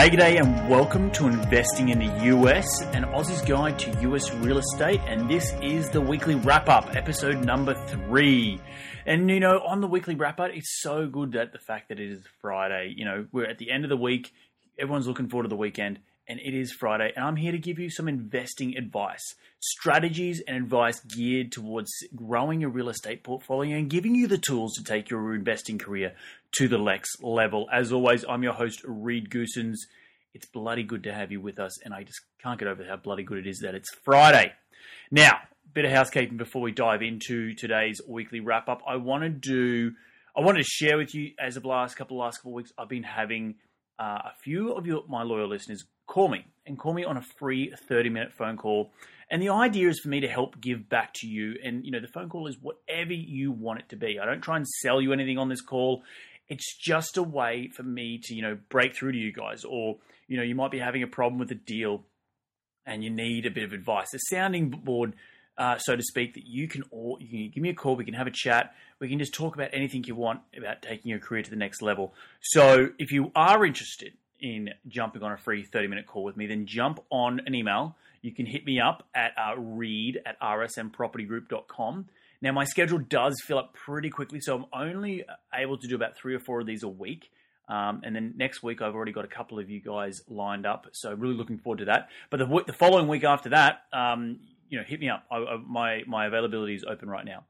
G'day, g'day, and welcome to Investing in the US, an Aussie's guide to US real estate. And this is the weekly wrap up, episode number three. And you know, on the weekly wrap up, it's so good that the fact that it is Friday. You know, we're at the end of the week, everyone's looking forward to the weekend, and it is Friday. And I'm here to give you some investing advice, strategies, and advice geared towards growing your real estate portfolio and giving you the tools to take your investing career to the next level. As always, I'm your host, Reed Goossens. It's bloody good to have you with us, and I just can't get over how bloody good it is that it's Friday. Now, a bit of housekeeping before we dive into today's weekly wrap up. I want to do, I wanted to share with you as of last couple last couple of weeks, I've been having uh, a few of your my loyal listeners call me and call me on a free 30 minute phone call. And the idea is for me to help give back to you. And you know, the phone call is whatever you want it to be. I don't try and sell you anything on this call. It's just a way for me to, you know, break through to you guys. Or, you know, you might be having a problem with a deal and you need a bit of advice. A sounding board, uh, so to speak, that you can all you can give me a call, we can have a chat, we can just talk about anything you want about taking your career to the next level. So if you are interested in jumping on a free 30 minute call with me, then jump on an email. You can hit me up at uh, reed at rsmpropertygroup.com. Now, my schedule does fill up pretty quickly, so I'm only able to do about three or four of these a week. Um, and then next week, I've already got a couple of you guys lined up, so really looking forward to that. But the, the following week after that, um, you know, hit me up. I, I, my my availability is open right now.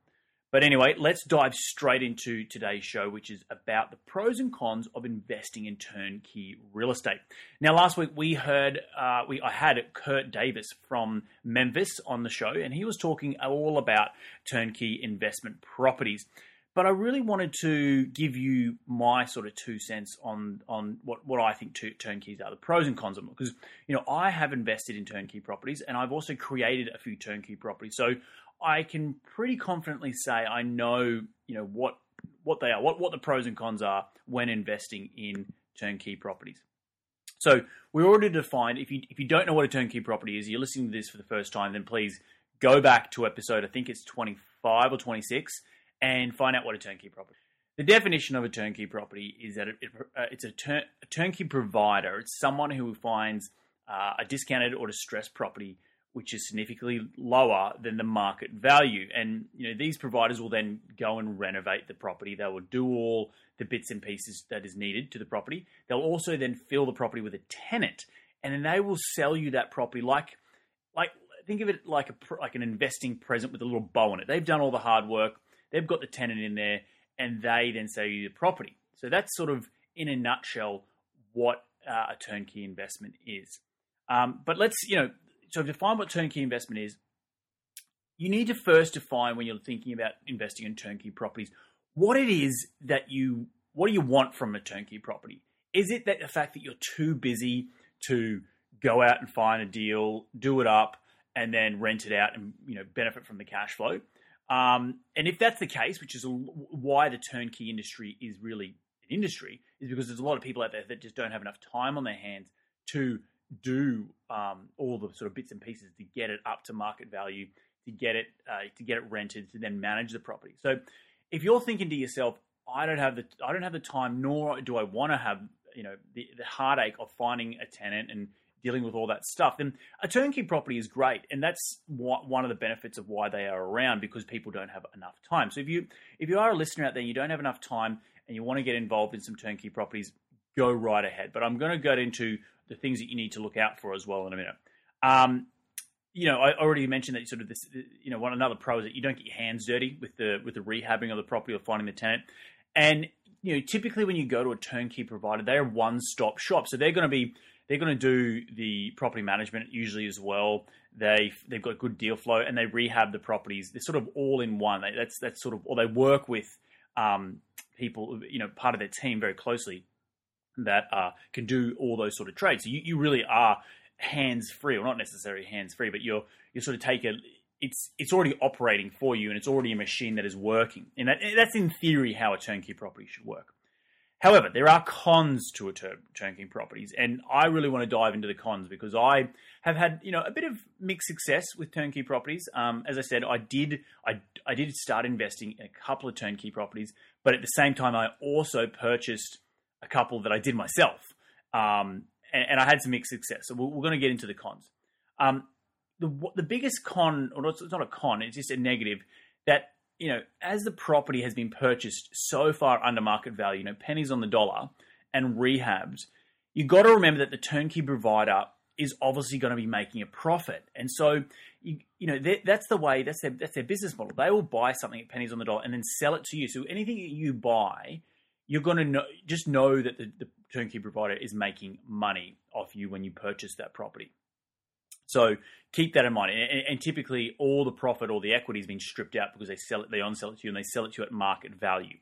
But anyway, let's dive straight into today's show, which is about the pros and cons of investing in turnkey real estate. Now, last week we heard uh, we I had Kurt Davis from Memphis on the show, and he was talking all about turnkey investment properties. But I really wanted to give you my sort of two cents on on what, what I think turnkeys are, the pros and cons of them. Because you know I have invested in turnkey properties, and I've also created a few turnkey properties. So I can pretty confidently say I know, you know, what what they are, what what the pros and cons are when investing in turnkey properties. So we already defined. If you if you don't know what a turnkey property is, you're listening to this for the first time, then please go back to episode. I think it's 25 or 26, and find out what a turnkey property. Is. The definition of a turnkey property is that it, it, uh, it's a, a, turnkey provider. It's someone who finds uh, a discounted or distressed property which is significantly lower than the market value. And you know these providers will then go and renovate the property. They will do all the bits and pieces that is needed to the property. They'll also then fill the property with a tenant, and then they will sell you that property like like think of it like a like an investing present with a little bow on it. They've done all the hard work. They've got the tenant in there, and they then sell you the property. So that's sort of in a nutshell what uh, a turnkey investment is. Um, but let's you know so define what turnkey investment is, you need to first define when you're thinking about investing in turnkey properties what it is that you what do you want from a turnkey property? Is it that the fact that you're too busy to go out and find a deal, do it up, and then rent it out and you know benefit from the cash flow? Um, and if that's the case, which is why the turnkey industry is really an industry, is because there's a lot of people out there that just don't have enough time on their hands to do um, all the sort of bits and pieces to get it up to market value, to get it uh, to get it rented, to then manage the property. So, if you're thinking to yourself, I don't have the I don't have the time, nor do I want to have you know the, the heartache of finding a tenant and dealing with all that stuff, then a turnkey property is great, and that's one of the benefits of why they are around because people don't have enough time. So if you if you are a listener out there, and you don't have enough time, and you want to get involved in some turnkey properties, go right ahead. But I'm going to go into the things that you need to look out for as well in a minute. Um, you know, I already mentioned that sort of this, you know, one another pro is that you don't get your hands dirty with the with the rehabbing of the property or finding the tenant. And you know, typically when you go to a turnkey provider, they're one stop shop, so they're going to be they're going to do the property management usually as well. They they've got good deal flow and they rehab the properties. They're sort of all in one. They, that's that's sort of or they work with um, people, you know, part of their team very closely that uh, can do all those sort of trades. So you, you really are hands free, or not necessarily hands free, but you're you sort of take a it's it's already operating for you, and it's already a machine that is working. And that, that's in theory how a turnkey property should work. However, there are cons to a tur- turnkey properties, and I really want to dive into the cons because I have had you know a bit of mixed success with turnkey properties. Um, as I said, I did I, I did start investing in a couple of turnkey properties, but at the same time, I also purchased a couple that I did myself. Um, and, and I had some mixed success. So we're, we're going to get into the cons. Um, the the biggest con, or it's not a con, it's just a negative that you know as the property has been purchased so far under market value, you know pennies on the dollar, and rehabs, you got to remember that the turnkey provider is obviously going to be making a profit, and so you, you know that's the way that's their that's their business model. They will buy something at pennies on the dollar and then sell it to you. So anything that you buy, you're going to know just know that the, the turnkey provider is making money off you when you purchase that property. So keep that in mind. And, and, typically, all the profit or the equity has been stripped out because they sell it, they on sell it to you, and they sell it to you at market value.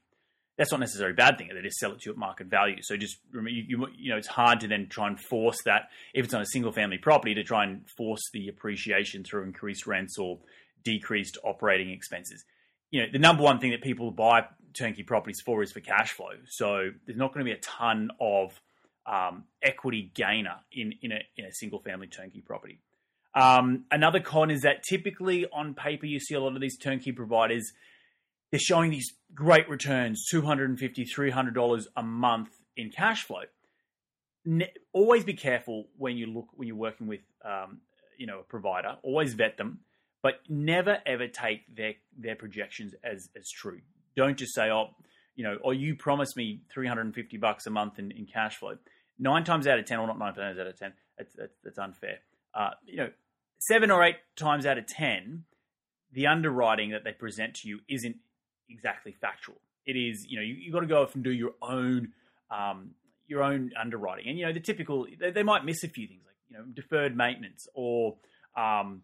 That's not necessarily a bad thing. They just sell it to you at market value. So just remember, you, you, you know, it's hard to then try and force that if it's on a single family property to try and force the appreciation through increased rents or decreased operating expenses. You know, the number one thing that people buy turnkey properties for is for cash flow. So there's not going to be a ton of um, equity gainer in in a, in a single family turnkey property. Um, another con is that typically on paper you see a lot of these turnkey providers they're showing these great returns $250 $300 a month in cash flow ne- always be careful when you look when you're working with um, you know a provider always vet them but never ever take their their projections as as true don't just say oh you know or you promised me 350 bucks a month in, in cash flow. Nine times out of ten or not nine times out of ten that's, that's, that's unfair. Uh, you know seven or eight times out of ten the underwriting that they present to you isn't exactly factual. It is, you know, you, have got to go off and do your own um, your own underwriting, and you know the typical they, they, might miss a few things like you know deferred maintenance or um,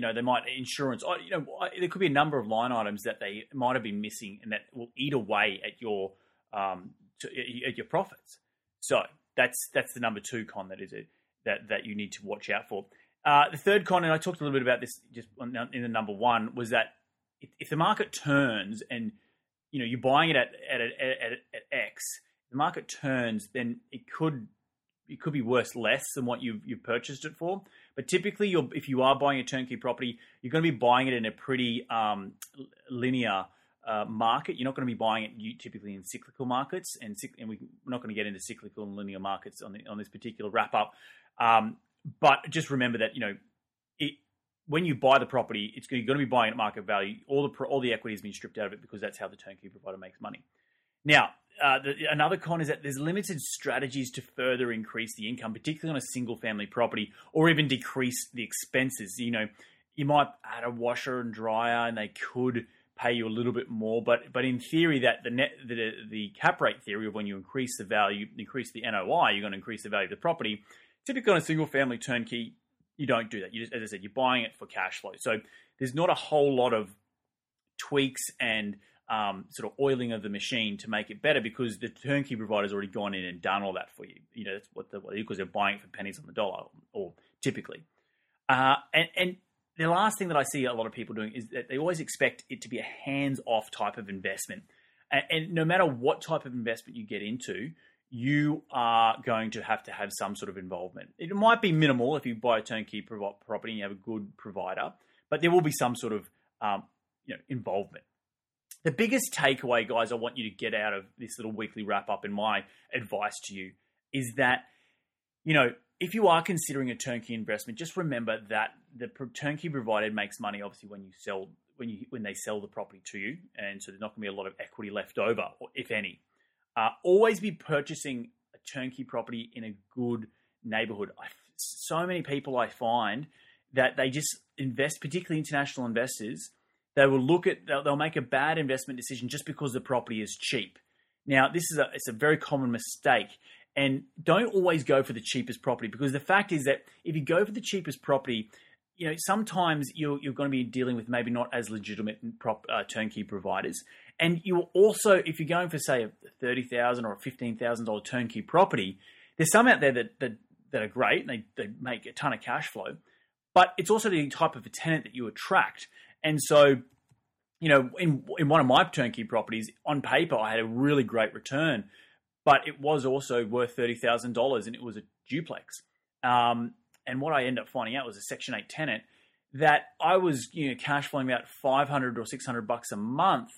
you know they might insurance. Or, you know there could be a number of line items that they might have been missing, and that will eat away at your um, to, at your profits. So that's that's the number two con that is it that that you need to watch out for. Uh, the third con, and I talked a little bit about this just in the number one, was that if, if the market turns and you know you're buying it at at, at, at, at X, the market turns, then it could it could be worth less than what you've you've purchased it for. But typically, if you are buying a turnkey property, you're going to be buying it in a pretty um, linear uh, market. You're not going to be buying it typically in cyclical markets, and, and we're not going to get into cyclical and linear markets on the, on this particular wrap up. Um, but just remember that you know it, when you buy the property, it's you're going to be buying at market value. All the all the equity has been stripped out of it because that's how the turnkey provider makes money. Now, uh, the, another con is that there's limited strategies to further increase the income, particularly on a single family property, or even decrease the expenses. You know, you might add a washer and dryer, and they could pay you a little bit more, but but in theory, that the net the, the cap rate theory of when you increase the value, increase the NOI, you're going to increase the value of the property. Typically, on a single family turnkey, you don't do that. You just, as I said, you're buying it for cash flow. So there's not a whole lot of tweaks and um, sort of oiling of the machine to make it better because the turnkey provider's already gone in and done all that for you. You know, that's what the, because they're buying it for pennies on the dollar, or typically. Uh, and, and the last thing that I see a lot of people doing is that they always expect it to be a hands-off type of investment. And, and no matter what type of investment you get into, you are going to have to have some sort of involvement. It might be minimal if you buy a turnkey property and you have a good provider, but there will be some sort of um, you know involvement. The biggest takeaway, guys, I want you to get out of this little weekly wrap up, and my advice to you is that you know if you are considering a turnkey investment, just remember that the turnkey provider makes money obviously when you sell when you when they sell the property to you, and so there's not going to be a lot of equity left over, if any. Uh, always be purchasing a turnkey property in a good neighborhood. I, so many people I find that they just invest, particularly international investors, they will look at they'll, they'll, make a bad investment decision just because the property is cheap. Now, this is a it's a very common mistake, and don't always go for the cheapest property because the fact is that if you go for the cheapest property, you know sometimes you're you're going to be dealing with maybe not as legitimate prop, uh, turnkey providers, and you will also, if you're going for say a thirty thousand or a fifteen thousand dollar turnkey property, there's some out there that, that that are great and they, they make a ton of cash flow, but it's also the type of a tenant that you attract. And so, you know, in in one of my turnkey properties, on paper, I had a really great return, but it was also worth thirty thousand dollars, and it was a duplex. Um, and what I ended up finding out was a Section Eight tenant that I was, you know, cash flowing about five hundred or six hundred bucks a month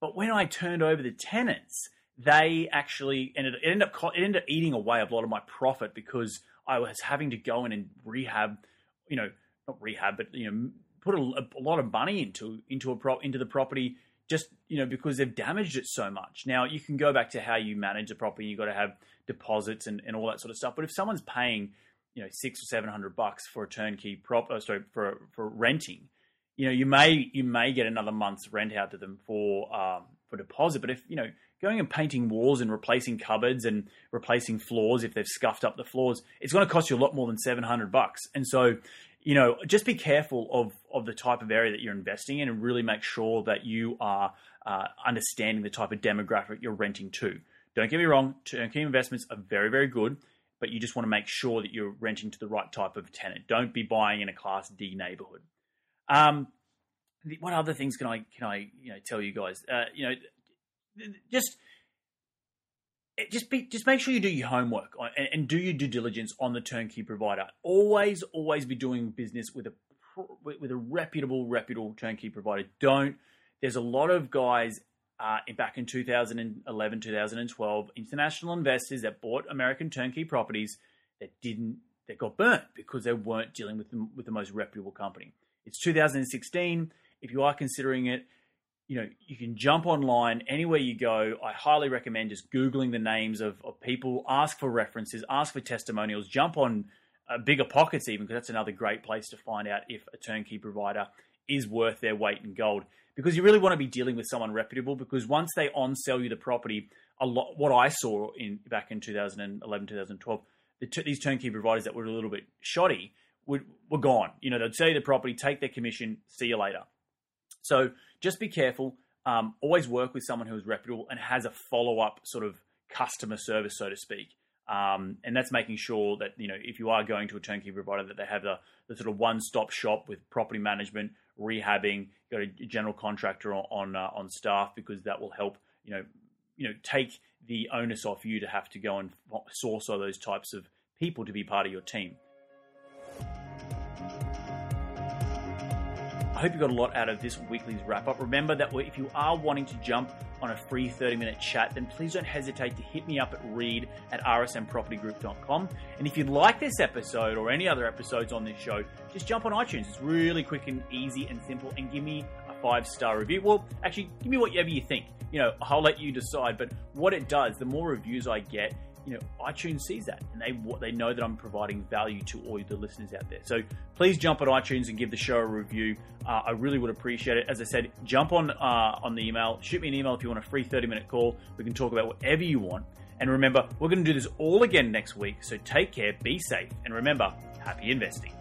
but when I turned over the tenants, they actually ended it ended up it ended up eating away a lot of my profit because I was having to go in and rehab, you know, not rehab, but you know, put a, a lot of money into into a pro, into the property just you know because they've damaged it so much. Now you can go back to how you manage a property. You've got to have deposits and, and all that sort of stuff. But if someone's paying you know six or seven hundred bucks for a turnkey prop, oh, sorry for for renting, you know you may you may get another month's rent out to them for um, for deposit. But if you know going and painting walls and replacing cupboards and replacing floors if they've scuffed up the floors, it's going to cost you a lot more than seven hundred bucks. And so you know, just be careful of of the type of area that you're investing in, and really make sure that you are uh, understanding the type of demographic you're renting to. Don't get me wrong, turnkey investments are very very good, but you just want to make sure that you're renting to the right type of tenant. Don't be buying in a Class D neighborhood. Um, what other things can I can I you know tell you guys? Uh, you know, just just be just make sure you do your homework and, and, do your due diligence on the turnkey provider. Always, always be doing business with a with a reputable, reputable turnkey provider. Don't. There's a lot of guys uh, back in 2011, 2012, international investors that bought American turnkey properties that didn't that got burnt because they weren't dealing with the, with the most reputable company. It's 2016. If you are considering it, you know, you can jump online anywhere you go. I highly recommend just Googling the names of, of people, ask for references, ask for testimonials, jump on uh, BiggerPockets even, because that's another great place to find out if a turnkey provider is worth their weight in gold. Because you really want to be dealing with someone reputable, because once they on sell you the property, a lot, what I saw in back in 2011, 2012, the these turnkey providers that were a little bit shoddy would, were gone. You know, they'd sell you the property, take their commission, see you later. So just be careful. Um, always work with someone who is reputable and has a follow up sort of customer service, so to speak. Um, and that's making sure that you know if you are going to a turnkey provider that they have the, the sort of one stop shop with property management, rehabbing, got a general contractor on uh, on staff because that will help you know you know take the onus off you to have to go and source all those types of people to be part of your team. I hope you got a lot out of this weekly's wrap up. Remember that if you are wanting to jump on a free 30 minute chat, then please don't hesitate to hit me up at reed at rsmpropertygroup.com. And if you like this episode or any other episodes on this show, just jump on iTunes. It's really quick and easy and simple. And give me a five star review. Well, actually, give me whatever you think. You know, I'll let you decide. But what it does, the more reviews I get, you know, iTunes sees that and they they know that I'm providing value to all the listeners out there. So please jump on iTunes and give the show a review. Uh, I really would appreciate it. As I said, jump on uh, on the email, shoot me an email if you want a free 30 minute call. We can talk about whatever you want. And remember, we're going to do this all again next week. So take care, be safe, and remember, happy investing.